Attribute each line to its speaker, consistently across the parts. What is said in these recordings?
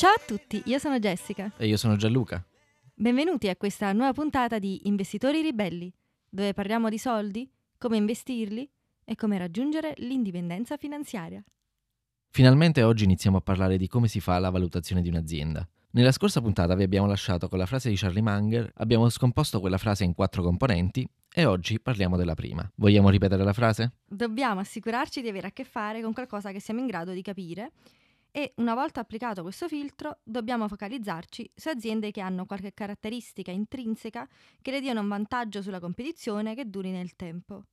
Speaker 1: Ciao a tutti, io sono Jessica.
Speaker 2: E io sono Gianluca.
Speaker 1: Benvenuti a questa nuova puntata di Investitori Ribelli, dove parliamo di soldi, come investirli e come raggiungere l'indipendenza finanziaria.
Speaker 2: Finalmente oggi iniziamo a parlare di come si fa la valutazione di un'azienda. Nella scorsa puntata vi abbiamo lasciato con la frase di Charlie Munger, abbiamo scomposto quella frase in quattro componenti e oggi parliamo della prima. Vogliamo ripetere la frase?
Speaker 1: Dobbiamo assicurarci di avere a che fare con qualcosa che siamo in grado di capire e una volta applicato questo filtro dobbiamo focalizzarci su aziende che hanno qualche caratteristica intrinseca che le diano un vantaggio sulla competizione che duri nel tempo.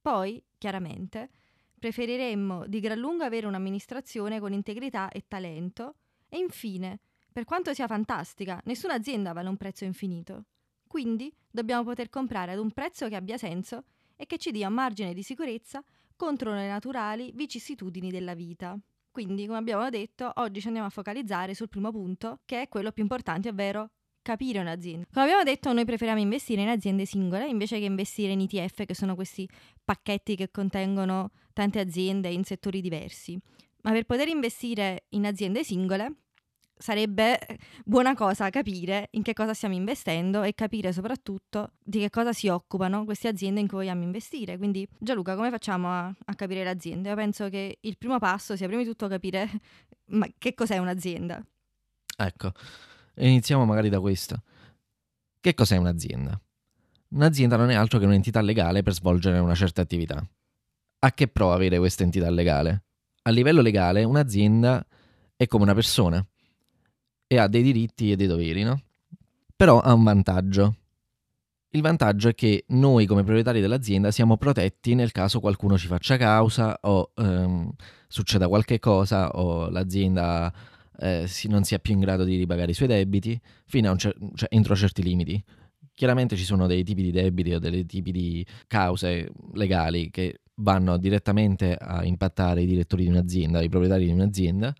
Speaker 1: Poi, chiaramente, preferiremmo di gran lunga avere un'amministrazione con integrità e talento e infine per quanto sia fantastica, nessuna azienda vale un prezzo infinito. Quindi dobbiamo poter comprare ad un prezzo che abbia senso e che ci dia un margine di sicurezza contro le naturali vicissitudini della vita. Quindi, come abbiamo detto, oggi ci andiamo a focalizzare sul primo punto, che è quello più importante, ovvero capire un'azienda. Come abbiamo detto, noi preferiamo investire in aziende singole invece che investire in ETF, che sono questi pacchetti che contengono tante aziende in settori diversi. Ma per poter investire in aziende singole sarebbe buona cosa capire in che cosa stiamo investendo e capire soprattutto di che cosa si occupano queste aziende in cui vogliamo investire. Quindi Gianluca, come facciamo a, a capire le aziende? Io penso che il primo passo sia prima di tutto capire che cos'è un'azienda.
Speaker 2: Ecco, iniziamo magari da questo. Che cos'è un'azienda? Un'azienda non è altro che un'entità legale per svolgere una certa attività. A che prova avere questa entità legale? A livello legale un'azienda è come una persona e ha dei diritti e dei doveri, no? Però ha un vantaggio. Il vantaggio è che noi come proprietari dell'azienda siamo protetti nel caso qualcuno ci faccia causa o ehm, succeda qualche cosa o l'azienda eh, si, non sia più in grado di ripagare i suoi debiti cer- cioè, entro certi limiti. Chiaramente ci sono dei tipi di debiti o dei tipi di cause legali che vanno direttamente a impattare i direttori di un'azienda, i proprietari di un'azienda,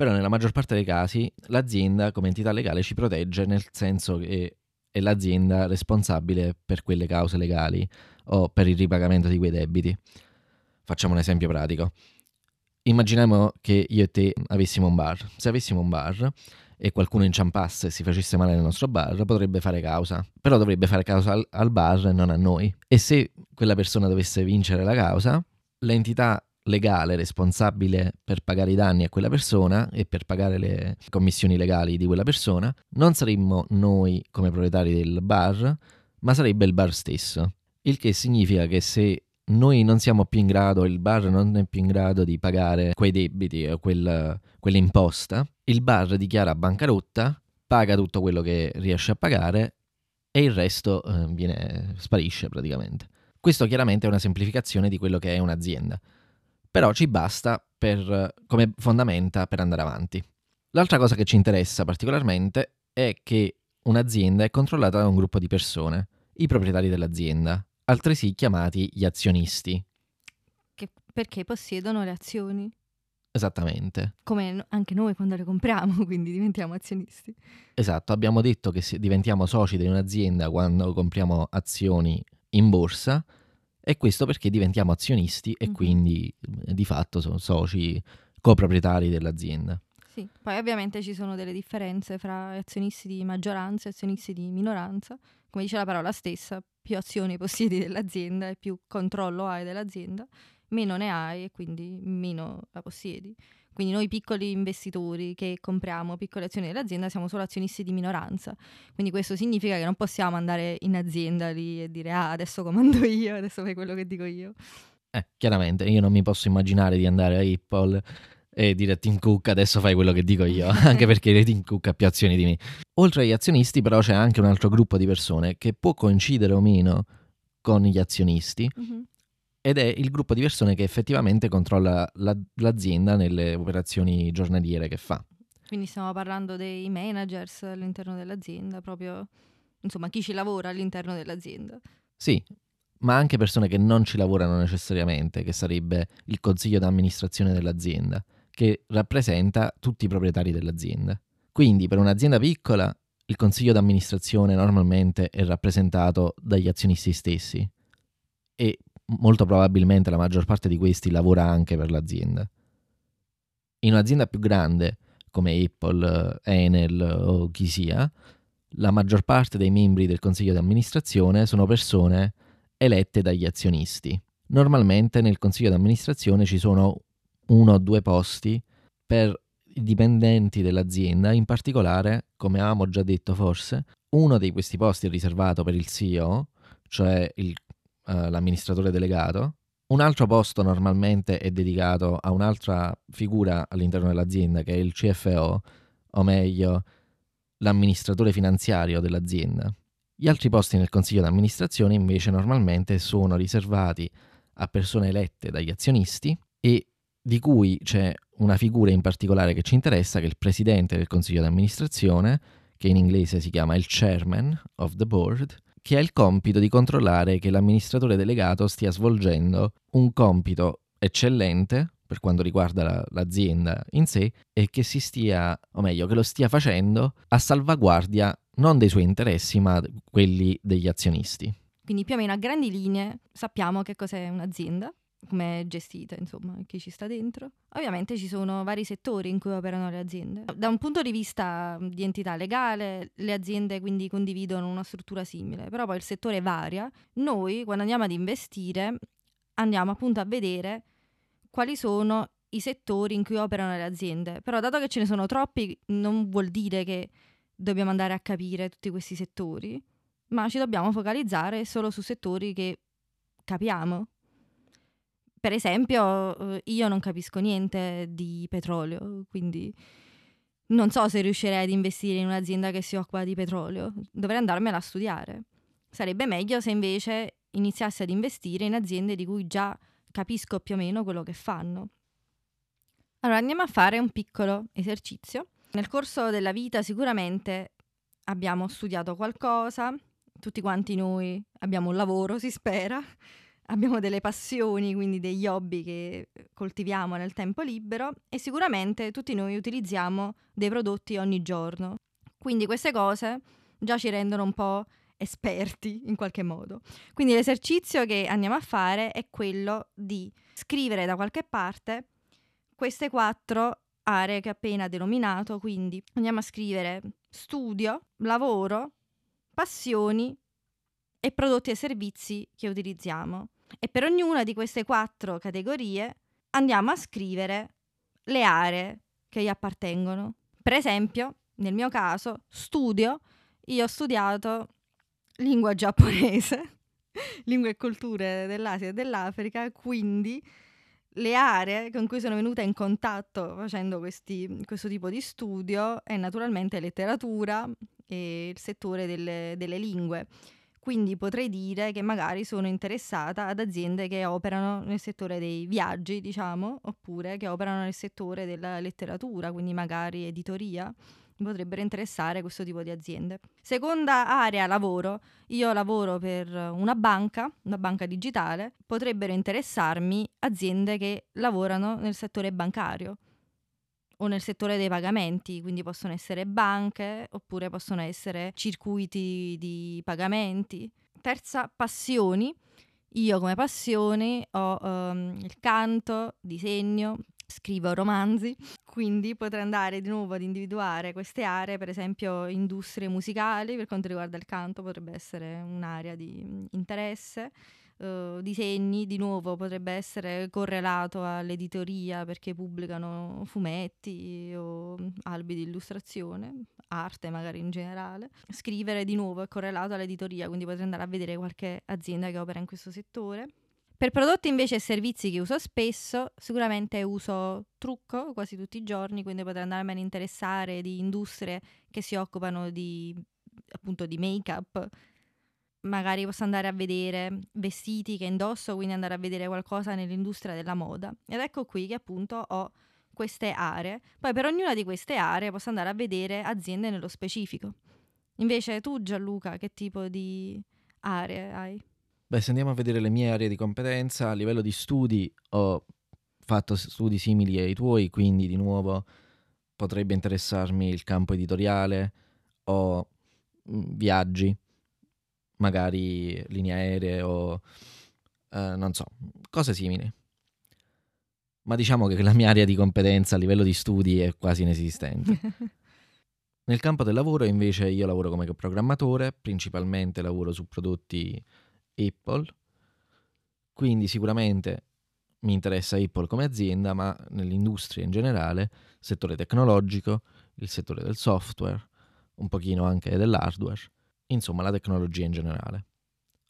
Speaker 2: però nella maggior parte dei casi l'azienda come entità legale ci protegge nel senso che è l'azienda responsabile per quelle cause legali o per il ripagamento di quei debiti. Facciamo un esempio pratico. Immaginiamo che io e te avessimo un bar. Se avessimo un bar e qualcuno inciampasse e si facesse male nel nostro bar, potrebbe fare causa. Però dovrebbe fare causa al, al bar e non a noi. E se quella persona dovesse vincere la causa, l'entità legale responsabile per pagare i danni a quella persona e per pagare le commissioni legali di quella persona, non saremmo noi come proprietari del bar, ma sarebbe il bar stesso. Il che significa che se noi non siamo più in grado, il bar non è più in grado di pagare quei debiti o quel, quell'imposta, il bar dichiara bancarotta, paga tutto quello che riesce a pagare e il resto eh, viene, sparisce praticamente. Questo chiaramente è una semplificazione di quello che è un'azienda però ci basta per, come fondamenta per andare avanti. L'altra cosa che ci interessa particolarmente è che un'azienda è controllata da un gruppo di persone, i proprietari dell'azienda, altresì chiamati gli azionisti.
Speaker 1: Che perché possiedono le azioni.
Speaker 2: Esattamente.
Speaker 1: Come anche noi quando le compriamo, quindi diventiamo azionisti.
Speaker 2: Esatto, abbiamo detto che diventiamo soci di un'azienda quando compriamo azioni in borsa e questo perché diventiamo azionisti e mm-hmm. quindi di fatto sono soci coproprietari dell'azienda.
Speaker 1: Sì, poi ovviamente ci sono delle differenze fra azionisti di maggioranza e azionisti di minoranza. Come dice la parola stessa, più azioni possiedi dell'azienda e più controllo hai dell'azienda, meno ne hai e quindi meno la possiedi. Quindi noi piccoli investitori che compriamo piccole azioni dell'azienda siamo solo azionisti di minoranza. Quindi questo significa che non possiamo andare in azienda lì e dire ah adesso comando io, adesso fai quello che dico io.
Speaker 2: Eh, chiaramente io non mi posso immaginare di andare a Apple e dire a Tim Cook adesso fai quello che dico io, anche perché Tim Cook ha più azioni di me. Oltre agli azionisti però c'è anche un altro gruppo di persone che può coincidere o meno con gli azionisti, mm-hmm ed è il gruppo di persone che effettivamente controlla la, l'azienda nelle operazioni giornaliere che fa.
Speaker 1: Quindi stiamo parlando dei managers all'interno dell'azienda, proprio insomma chi ci lavora all'interno dell'azienda.
Speaker 2: Sì, ma anche persone che non ci lavorano necessariamente, che sarebbe il consiglio d'amministrazione dell'azienda, che rappresenta tutti i proprietari dell'azienda. Quindi per un'azienda piccola il consiglio d'amministrazione normalmente è rappresentato dagli azionisti stessi e molto probabilmente la maggior parte di questi lavora anche per l'azienda. In un'azienda più grande, come Apple, Enel o chi sia, la maggior parte dei membri del consiglio di amministrazione sono persone elette dagli azionisti. Normalmente nel consiglio di amministrazione ci sono uno o due posti per i dipendenti dell'azienda, in particolare, come avevamo già detto forse, uno di questi posti è riservato per il CEO, cioè il, uh, l'amministratore delegato, un altro posto normalmente è dedicato a un'altra figura all'interno dell'azienda che è il CFO, o meglio l'amministratore finanziario dell'azienda. Gli altri posti nel consiglio d'amministrazione invece normalmente sono riservati a persone elette dagli azionisti e di cui c'è una figura in particolare che ci interessa, che è il presidente del consiglio d'amministrazione, che in inglese si chiama il chairman of the board, che ha il compito di controllare che l'amministratore delegato stia svolgendo un compito eccellente per quanto riguarda la, l'azienda in sé e che si stia, o meglio, che lo stia facendo a salvaguardia non dei suoi interessi ma quelli degli azionisti.
Speaker 1: Quindi più o meno a grandi linee sappiamo che cos'è un'azienda, come è gestita, insomma, chi ci sta dentro. Ovviamente ci sono vari settori in cui operano le aziende. Da un punto di vista di entità legale, le aziende quindi condividono una struttura simile, però poi il settore varia. Noi, quando andiamo ad investire, andiamo appunto a vedere quali sono i settori in cui operano le aziende. Però dato che ce ne sono troppi, non vuol dire che dobbiamo andare a capire tutti questi settori, ma ci dobbiamo focalizzare solo su settori che capiamo per esempio, eh, io non capisco niente di petrolio, quindi non so se riuscirei ad investire in un'azienda che si occupa di petrolio. Dovrei andarmela a studiare. Sarebbe meglio se invece iniziassi ad investire in aziende di cui già capisco più o meno quello che fanno. Allora andiamo a fare un piccolo esercizio. Nel corso della vita sicuramente abbiamo studiato qualcosa, tutti quanti noi abbiamo un lavoro, si spera, abbiamo delle passioni, quindi degli hobby che coltiviamo nel tempo libero e sicuramente tutti noi utilizziamo dei prodotti ogni giorno. Quindi queste cose già ci rendono un po' esperti in qualche modo. Quindi l'esercizio che andiamo a fare è quello di scrivere da qualche parte queste quattro aree che ho appena denominato, quindi andiamo a scrivere studio, lavoro, passioni e prodotti e servizi che utilizziamo. E per ognuna di queste quattro categorie andiamo a scrivere le aree che gli appartengono. Per esempio, nel mio caso, studio, io ho studiato lingua giapponese, lingue e culture dell'Asia e dell'Africa, quindi le aree con cui sono venuta in contatto facendo questi, questo tipo di studio è naturalmente letteratura e il settore delle, delle lingue. Quindi potrei dire che magari sono interessata ad aziende che operano nel settore dei viaggi, diciamo, oppure che operano nel settore della letteratura, quindi magari editoria. Potrebbero interessare questo tipo di aziende. Seconda area lavoro, io lavoro per una banca, una banca digitale, potrebbero interessarmi aziende che lavorano nel settore bancario o nel settore dei pagamenti, quindi possono essere banche oppure possono essere circuiti di pagamenti. Terza, passioni. Io come passioni ho um, il canto, disegno, scrivo romanzi, quindi potrei andare di nuovo ad individuare queste aree, per esempio industrie musicali, per quanto riguarda il canto potrebbe essere un'area di interesse uh, disegni, di nuovo potrebbe essere correlato all'editoria perché pubblicano fumetti o albi di illustrazione, arte magari in generale. Scrivere di nuovo è correlato all'editoria, quindi potrei andare a vedere qualche azienda che opera in questo settore. Per prodotti invece e servizi che uso spesso, sicuramente uso trucco quasi tutti i giorni, quindi potrei andarmi a interessare di industrie che si occupano di appunto di make-up, magari posso andare a vedere vestiti che indosso, quindi andare a vedere qualcosa nell'industria della moda. Ed ecco qui che appunto ho queste aree. Poi per ognuna di queste aree posso andare a vedere aziende nello specifico. Invece tu Gianluca, che tipo di aree hai?
Speaker 2: Beh, se andiamo a vedere le mie aree di competenza, a livello di studi ho fatto studi simili ai tuoi, quindi di nuovo potrebbe interessarmi il campo editoriale o viaggi magari linee aeree o eh, non so, cose simili. ma diciamo che la mia area di competenza a livello di studi è quasi inesistente. Nel campo del lavoro invece io lavoro come programmatore, principalmente lavoro su prodotti Apple, quindi sicuramente mi interessa Apple come azienda, ma nell'industria in generale, settore tecnologico, il settore del software, un pochino anche dell'hardware, insomma la tecnologia in generale.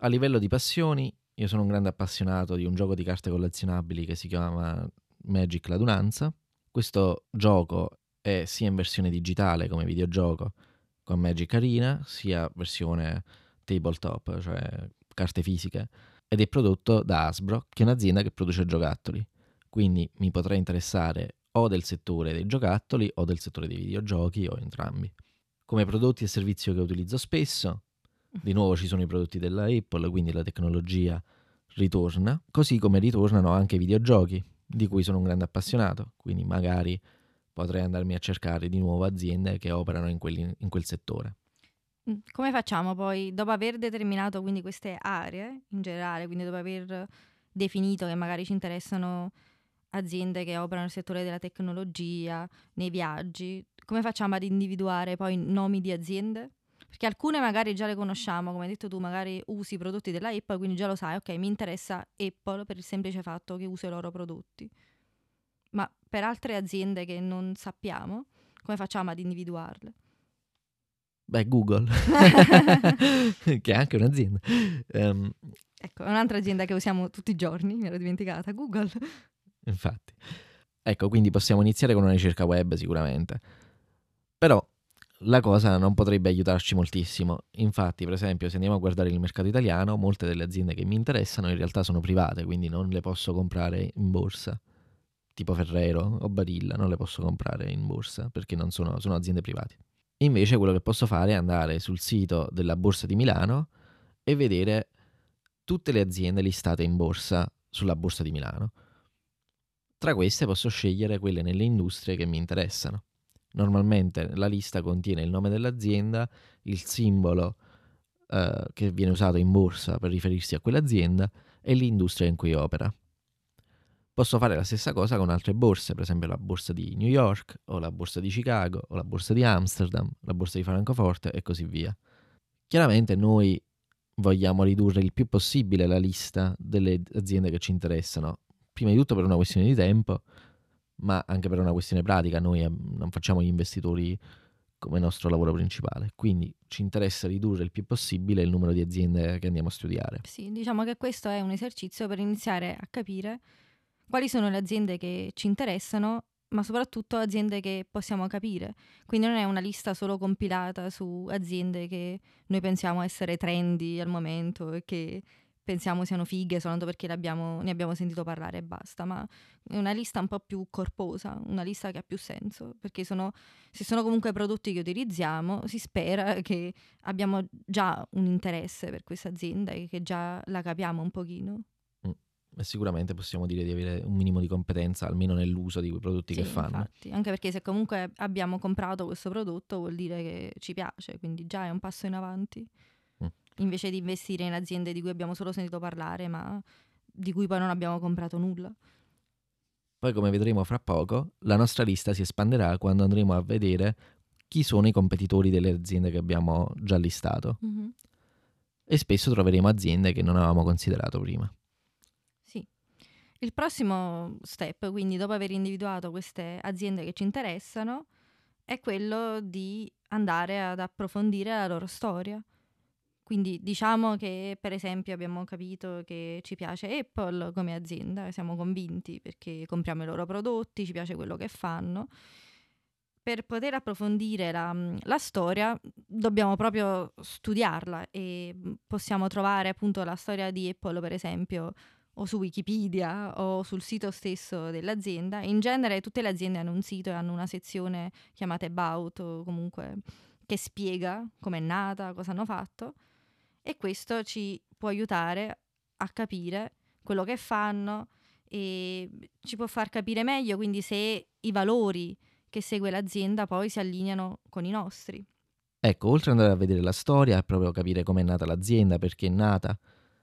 Speaker 2: A livello di passioni, io sono un grande appassionato di un gioco di carte collezionabili che si chiama Magic l'adunanza. Questo gioco è sia in versione digitale come videogioco con Magic Arena, sia versione tabletop, cioè carte fisiche, ed è prodotto da Hasbro, che è un'azienda che produce giocattoli. Quindi mi potrei interessare o del settore dei giocattoli o del settore dei videogiochi o entrambi. Come prodotti e servizio che utilizzo spesso, di nuovo ci sono i prodotti della Apple, quindi la tecnologia ritorna, così come ritornano anche i videogiochi, di cui sono un grande appassionato, quindi magari potrei andarmi a cercare di nuovo aziende che operano in, quelli, in quel settore.
Speaker 1: Mm, come facciamo poi, dopo aver determinato queste aree in generale, quindi dopo aver definito che magari ci interessano aziende che operano nel settore della tecnologia, nei viaggi, come facciamo ad individuare poi nomi di aziende? Perché alcune magari già le conosciamo, come hai detto tu, magari usi i prodotti della Apple, quindi già lo sai, ok, mi interessa Apple per il semplice fatto che uso i loro prodotti. Ma per altre aziende che non sappiamo, come facciamo ad individuarle?
Speaker 2: Beh, Google, che è anche un'azienda. Um,
Speaker 1: ecco, è un'altra azienda che usiamo tutti i giorni, mi ero dimenticata, Google.
Speaker 2: Infatti. Ecco, quindi possiamo iniziare con una ricerca web sicuramente. Però la cosa non potrebbe aiutarci moltissimo. Infatti, per esempio, se andiamo a guardare il mercato italiano, molte delle aziende che mi interessano in realtà sono private, quindi non le posso comprare in borsa. Tipo Ferrero o Barilla, non le posso comprare in borsa perché non sono, sono aziende private. Invece quello che posso fare è andare sul sito della Borsa di Milano e vedere tutte le aziende listate in borsa sulla Borsa di Milano. Tra queste posso scegliere quelle nelle industrie che mi interessano. Normalmente la lista contiene il nome dell'azienda, il simbolo eh, che viene usato in borsa per riferirsi a quell'azienda e l'industria in cui opera. Posso fare la stessa cosa con altre borse, per esempio la borsa di New York o la borsa di Chicago o la borsa di Amsterdam, la borsa di Francoforte e così via. Chiaramente noi vogliamo ridurre il più possibile la lista delle aziende che ci interessano, prima di tutto per una questione di tempo, ma anche per una questione pratica, noi non facciamo gli investitori come nostro lavoro principale, quindi ci interessa ridurre il più possibile il numero di aziende che andiamo a studiare.
Speaker 1: Sì, diciamo che questo è un esercizio per iniziare a capire quali sono le aziende che ci interessano, ma soprattutto aziende che possiamo capire. Quindi non è una lista solo compilata su aziende che noi pensiamo essere trendy al momento e che pensiamo siano fighe soltanto perché ne abbiamo sentito parlare e basta, ma è una lista un po' più corposa, una lista che ha più senso, perché sono, se sono comunque prodotti che utilizziamo, si spera che abbiamo già un interesse per questa azienda e che già la capiamo un pochino.
Speaker 2: Mm. Sicuramente possiamo dire di avere un minimo di competenza almeno nell'uso di quei prodotti
Speaker 1: sì,
Speaker 2: che fanno.
Speaker 1: Infatti, anche perché se comunque abbiamo comprato questo prodotto vuol dire che ci piace, quindi già è un passo in avanti invece di investire in aziende di cui abbiamo solo sentito parlare, ma di cui poi non abbiamo comprato nulla.
Speaker 2: Poi, come vedremo fra poco, la nostra lista si espanderà quando andremo a vedere chi sono i competitori delle aziende che abbiamo già listato. Mm-hmm. E spesso troveremo aziende che non avevamo considerato prima.
Speaker 1: Sì. Il prossimo step, quindi dopo aver individuato queste aziende che ci interessano, è quello di andare ad approfondire la loro storia. Quindi diciamo che per esempio abbiamo capito che ci piace Apple come azienda, siamo convinti perché compriamo i loro prodotti, ci piace quello che fanno. Per poter approfondire la, la storia dobbiamo proprio studiarla e possiamo trovare appunto la storia di Apple per esempio o su Wikipedia o sul sito stesso dell'azienda. In genere tutte le aziende hanno un sito e hanno una sezione chiamata About o comunque che spiega come è nata, cosa hanno fatto e questo ci può aiutare a capire quello che fanno e ci può far capire meglio quindi se i valori che segue l'azienda poi si allineano con i nostri.
Speaker 2: Ecco, oltre ad andare a vedere la storia e proprio capire come è nata l'azienda, perché è nata,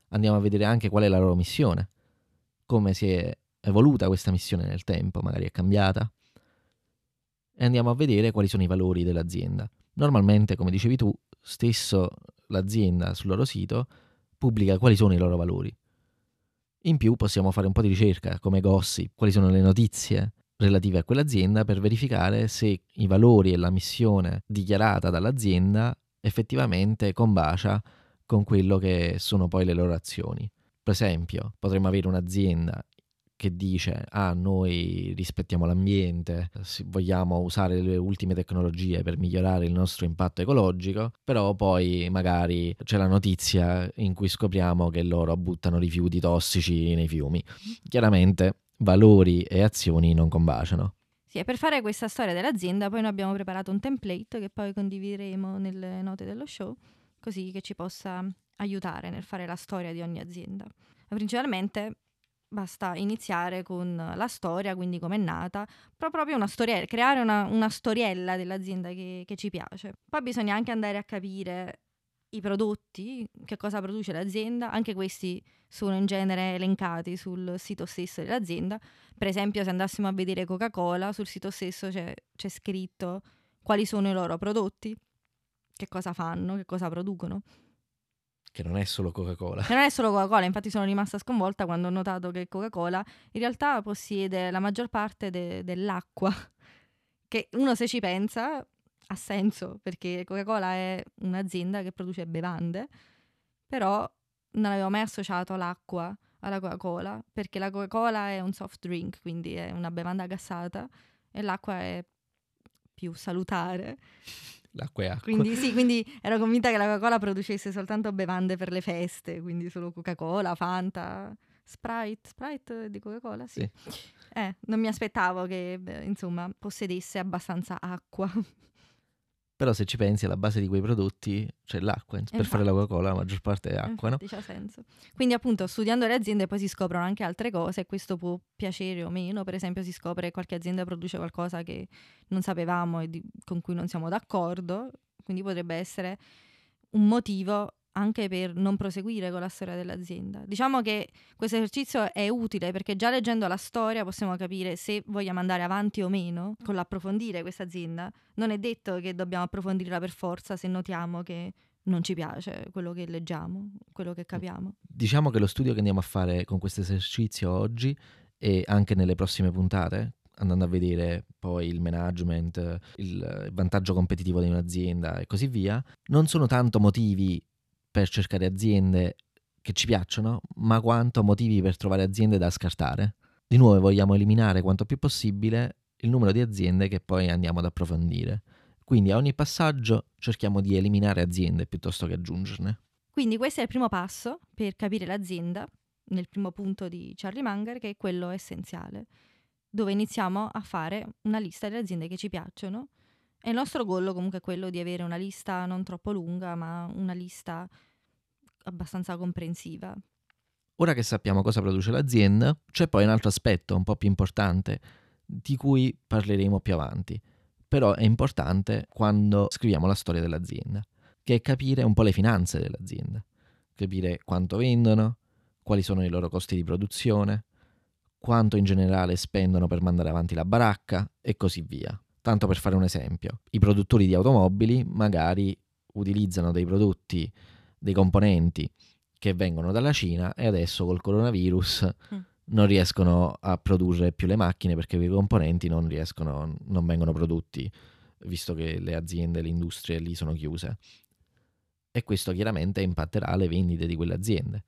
Speaker 2: andiamo a vedere anche qual è la loro missione, come si è evoluta questa missione nel tempo, magari è cambiata. E andiamo a vedere quali sono i valori dell'azienda. Normalmente, come dicevi tu, stesso l'azienda sul loro sito pubblica quali sono i loro valori. In più possiamo fare un po' di ricerca, come gossip, quali sono le notizie relative a quell'azienda per verificare se i valori e la missione dichiarata dall'azienda effettivamente combacia con quello che sono poi le loro azioni. Per esempio, potremmo avere un'azienda che dice ah noi rispettiamo l'ambiente, vogliamo usare le ultime tecnologie per migliorare il nostro impatto ecologico, però poi magari c'è la notizia in cui scopriamo che loro buttano rifiuti tossici nei fiumi. Chiaramente valori e azioni non combaciano.
Speaker 1: Sì, e per fare questa storia dell'azienda poi noi abbiamo preparato un template che poi condivideremo nelle note dello show, così che ci possa aiutare nel fare la storia di ogni azienda. Principalmente basta iniziare con la storia, quindi come è nata, però proprio una storiella, creare una, una storiella dell'azienda che, che ci piace. Poi bisogna anche andare a capire i prodotti, che cosa produce l'azienda, anche questi sono in genere elencati sul sito stesso dell'azienda. Per esempio, se andassimo a vedere Coca-Cola, sul sito stesso c'è, c'è scritto quali sono i loro prodotti, che cosa fanno, che cosa producono.
Speaker 2: Che non è solo Coca-Cola.
Speaker 1: Che non è solo Coca-Cola, infatti sono rimasta sconvolta quando ho notato che Coca-Cola in realtà possiede la maggior parte de- dell'acqua. Che uno se ci pensa ha senso, perché Coca-Cola è un'azienda che produce bevande, però non avevo mai associato l'acqua alla Coca-Cola, perché la Coca-Cola è un soft drink, quindi è una bevanda gassata, e l'acqua è più salutare.
Speaker 2: L'acqua è acqua.
Speaker 1: Quindi sì, quindi ero convinta che la Coca-Cola producesse soltanto bevande per le feste, quindi solo Coca-Cola, Fanta, Sprite, Sprite di Coca-Cola, sì. sì. Eh, non mi aspettavo che, insomma, possedesse abbastanza acqua.
Speaker 2: Però se ci pensi alla base di quei prodotti c'è l'acqua, per fare la Coca-Cola la maggior parte è acqua,
Speaker 1: Infatti,
Speaker 2: no?
Speaker 1: C'ha senso. Quindi appunto studiando le aziende poi si scoprono anche altre cose e questo può piacere o meno, per esempio si scopre che qualche azienda produce qualcosa che non sapevamo e di, con cui non siamo d'accordo, quindi potrebbe essere un motivo anche per non proseguire con la storia dell'azienda. Diciamo che questo esercizio è utile perché già leggendo la storia possiamo capire se vogliamo andare avanti o meno con l'approfondire questa azienda. Non è detto che dobbiamo approfondirla per forza se notiamo che non ci piace quello che leggiamo, quello che capiamo.
Speaker 2: Diciamo che lo studio che andiamo a fare con questo esercizio oggi e anche nelle prossime puntate, andando a vedere poi il management, il vantaggio competitivo di un'azienda e così via, non sono tanto motivi per cercare aziende che ci piacciono, ma quanto motivi per trovare aziende da scartare. Di nuovo vogliamo eliminare quanto più possibile il numero di aziende che poi andiamo ad approfondire. Quindi a ogni passaggio cerchiamo di eliminare aziende piuttosto che aggiungerne.
Speaker 1: Quindi questo è il primo passo per capire l'azienda, nel primo punto di Charlie Munger, che è quello essenziale, dove iniziamo a fare una lista delle aziende che ci piacciono. E il nostro goal comunque è quello di avere una lista non troppo lunga, ma una lista abbastanza comprensiva.
Speaker 2: Ora che sappiamo cosa produce l'azienda, c'è poi un altro aspetto un po' più importante di cui parleremo più avanti. Però è importante quando scriviamo la storia dell'azienda, che è capire un po' le finanze dell'azienda, capire quanto vendono, quali sono i loro costi di produzione, quanto in generale spendono per mandare avanti la baracca e così via. Tanto per fare un esempio, i produttori di automobili magari utilizzano dei prodotti dei componenti che vengono dalla Cina e adesso col coronavirus mm. non riescono a produrre più le macchine perché quei componenti non riescono, non vengono prodotti visto che le aziende, le industrie lì sono chiuse. E questo chiaramente impatterà le vendite di quelle aziende.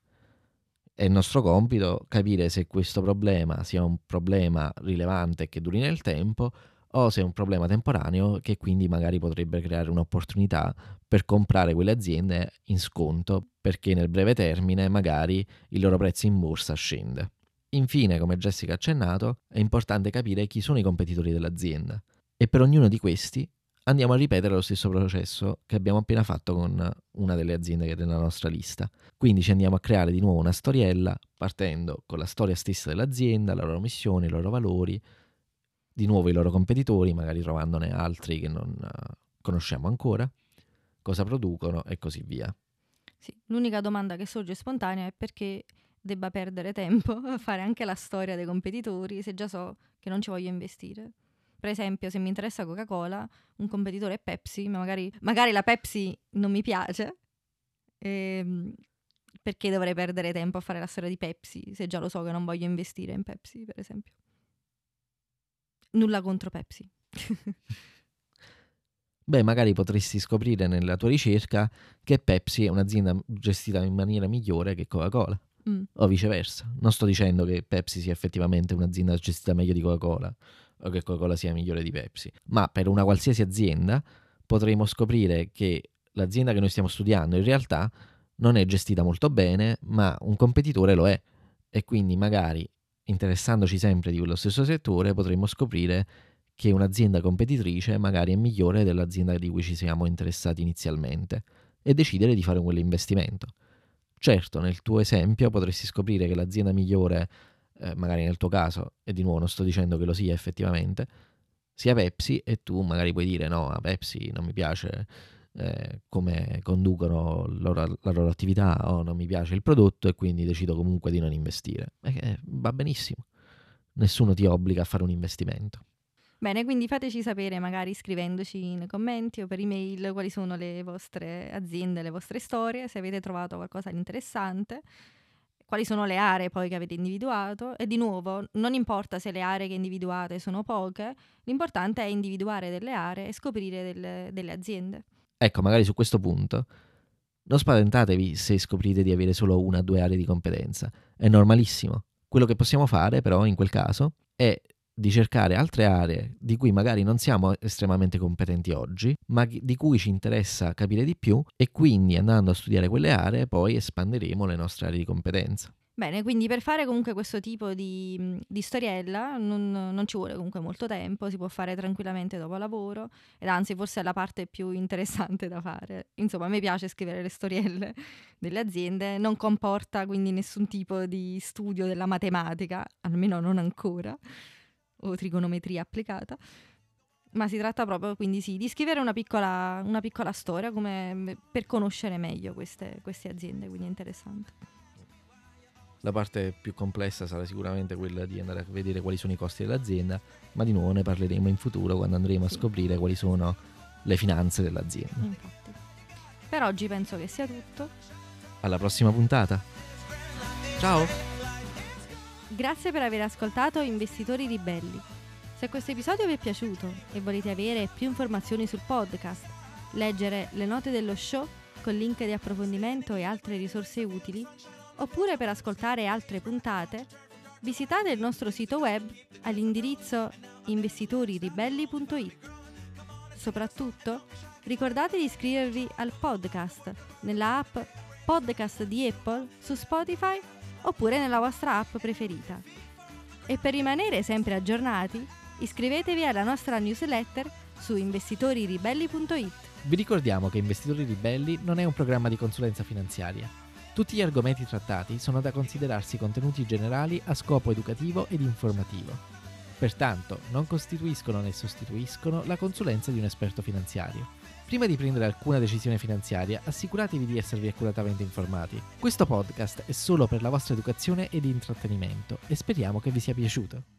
Speaker 2: È il nostro compito capire se questo problema sia un problema rilevante che duri nel tempo o se è un problema temporaneo che quindi magari potrebbe creare un'opportunità per comprare quelle aziende in sconto perché nel breve termine magari il loro prezzo in borsa scende. Infine, come Jessica ha accennato, è importante capire chi sono i competitori dell'azienda e per ognuno di questi andiamo a ripetere lo stesso processo che abbiamo appena fatto con una delle aziende che è nella nostra lista. Quindi ci andiamo a creare di nuovo una storiella partendo con la storia stessa dell'azienda, la loro missione, i loro valori, di nuovo i loro competitori, magari trovandone altri che non uh, conosciamo ancora, cosa producono e così via.
Speaker 1: Sì, l'unica domanda che sorge spontanea è perché debba perdere tempo a fare anche la storia dei competitori se già so che non ci voglio investire. Per esempio, se mi interessa Coca-Cola, un competitore è Pepsi, ma magari, magari la Pepsi non mi piace. Ehm, perché dovrei perdere tempo a fare la storia di Pepsi se già lo so che non voglio investire in Pepsi, per esempio. Nulla contro Pepsi.
Speaker 2: Beh, magari potresti scoprire nella tua ricerca che Pepsi è un'azienda gestita in maniera migliore che Coca-Cola. Mm. O viceversa. Non sto dicendo che Pepsi sia effettivamente un'azienda gestita meglio di Coca-Cola o che Coca-Cola sia migliore di Pepsi, ma per una qualsiasi azienda potremo scoprire che l'azienda che noi stiamo studiando in realtà non è gestita molto bene, ma un competitore lo è. E quindi magari interessandoci sempre di quello stesso settore potremmo scoprire che un'azienda competitrice magari è migliore dell'azienda di cui ci siamo interessati inizialmente e decidere di fare quell'investimento. Certo, nel tuo esempio potresti scoprire che l'azienda migliore, eh, magari nel tuo caso, e di nuovo non sto dicendo che lo sia effettivamente, sia Pepsi e tu magari puoi dire no, a Pepsi non mi piace eh, come conducono loro, la loro attività o non mi piace il prodotto e quindi decido comunque di non investire. Eh, va benissimo, nessuno ti obbliga a fare un investimento.
Speaker 1: Bene, quindi fateci sapere magari scrivendoci nei commenti o per email quali sono le vostre aziende, le vostre storie, se avete trovato qualcosa di interessante, quali sono le aree poi che avete individuato e di nuovo non importa se le aree che individuate sono poche, l'importante è individuare delle aree e scoprire delle, delle aziende.
Speaker 2: Ecco, magari su questo punto, non spaventatevi se scoprite di avere solo una o due aree di competenza. È normalissimo. Quello che possiamo fare, però, in quel caso, è di cercare altre aree di cui magari non siamo estremamente competenti oggi, ma di cui ci interessa capire di più e quindi andando a studiare quelle aree poi espanderemo le nostre aree di competenza.
Speaker 1: Bene, quindi per fare comunque questo tipo di, di storiella non, non, ci vuole comunque molto tempo, si può fare tranquillamente dopo lavoro ed anzi forse è la parte più interessante da fare. Insomma, a me piace scrivere le storielle delle aziende, non comporta quindi nessun tipo di studio della matematica, almeno non ancora, o trigonometria applicata. Ma si tratta proprio quindi sì, di scrivere una piccola, una piccola storia come, per conoscere meglio queste, queste aziende, quindi è interessante.
Speaker 2: La parte più complessa sarà sicuramente quella di andare a vedere quali sono i costi dell'azienda, ma di nuovo ne parleremo in futuro quando andremo a scoprire quali sono le finanze dell'azienda.
Speaker 1: Infatti. Per oggi penso che sia tutto.
Speaker 2: Alla prossima puntata. Ciao!
Speaker 1: Grazie per aver ascoltato Investitori Ribelli. Se questo episodio vi è piaciuto e volete avere più informazioni sul podcast, leggere le note dello show con link di approfondimento e altre risorse utili, oppure per ascoltare altre puntate, visitate il nostro sito web all'indirizzo investitoriribelli.it. Soprattutto, ricordate di iscrivervi al podcast nella app Podcast di Apple su Spotify oppure nella vostra app preferita. E per rimanere sempre aggiornati, iscrivetevi alla nostra newsletter su investitoriribelli.it.
Speaker 2: Vi ricordiamo che Investitori Ribelli non è un programma di consulenza finanziaria tutti gli argomenti trattati sono da considerarsi contenuti generali a scopo educativo ed informativo. Pertanto, non costituiscono né sostituiscono la consulenza di un esperto finanziario. Prima di prendere alcuna decisione finanziaria, assicuratevi di esservi accuratamente informati. Questo podcast è solo per la vostra educazione ed intrattenimento e speriamo che vi sia piaciuto.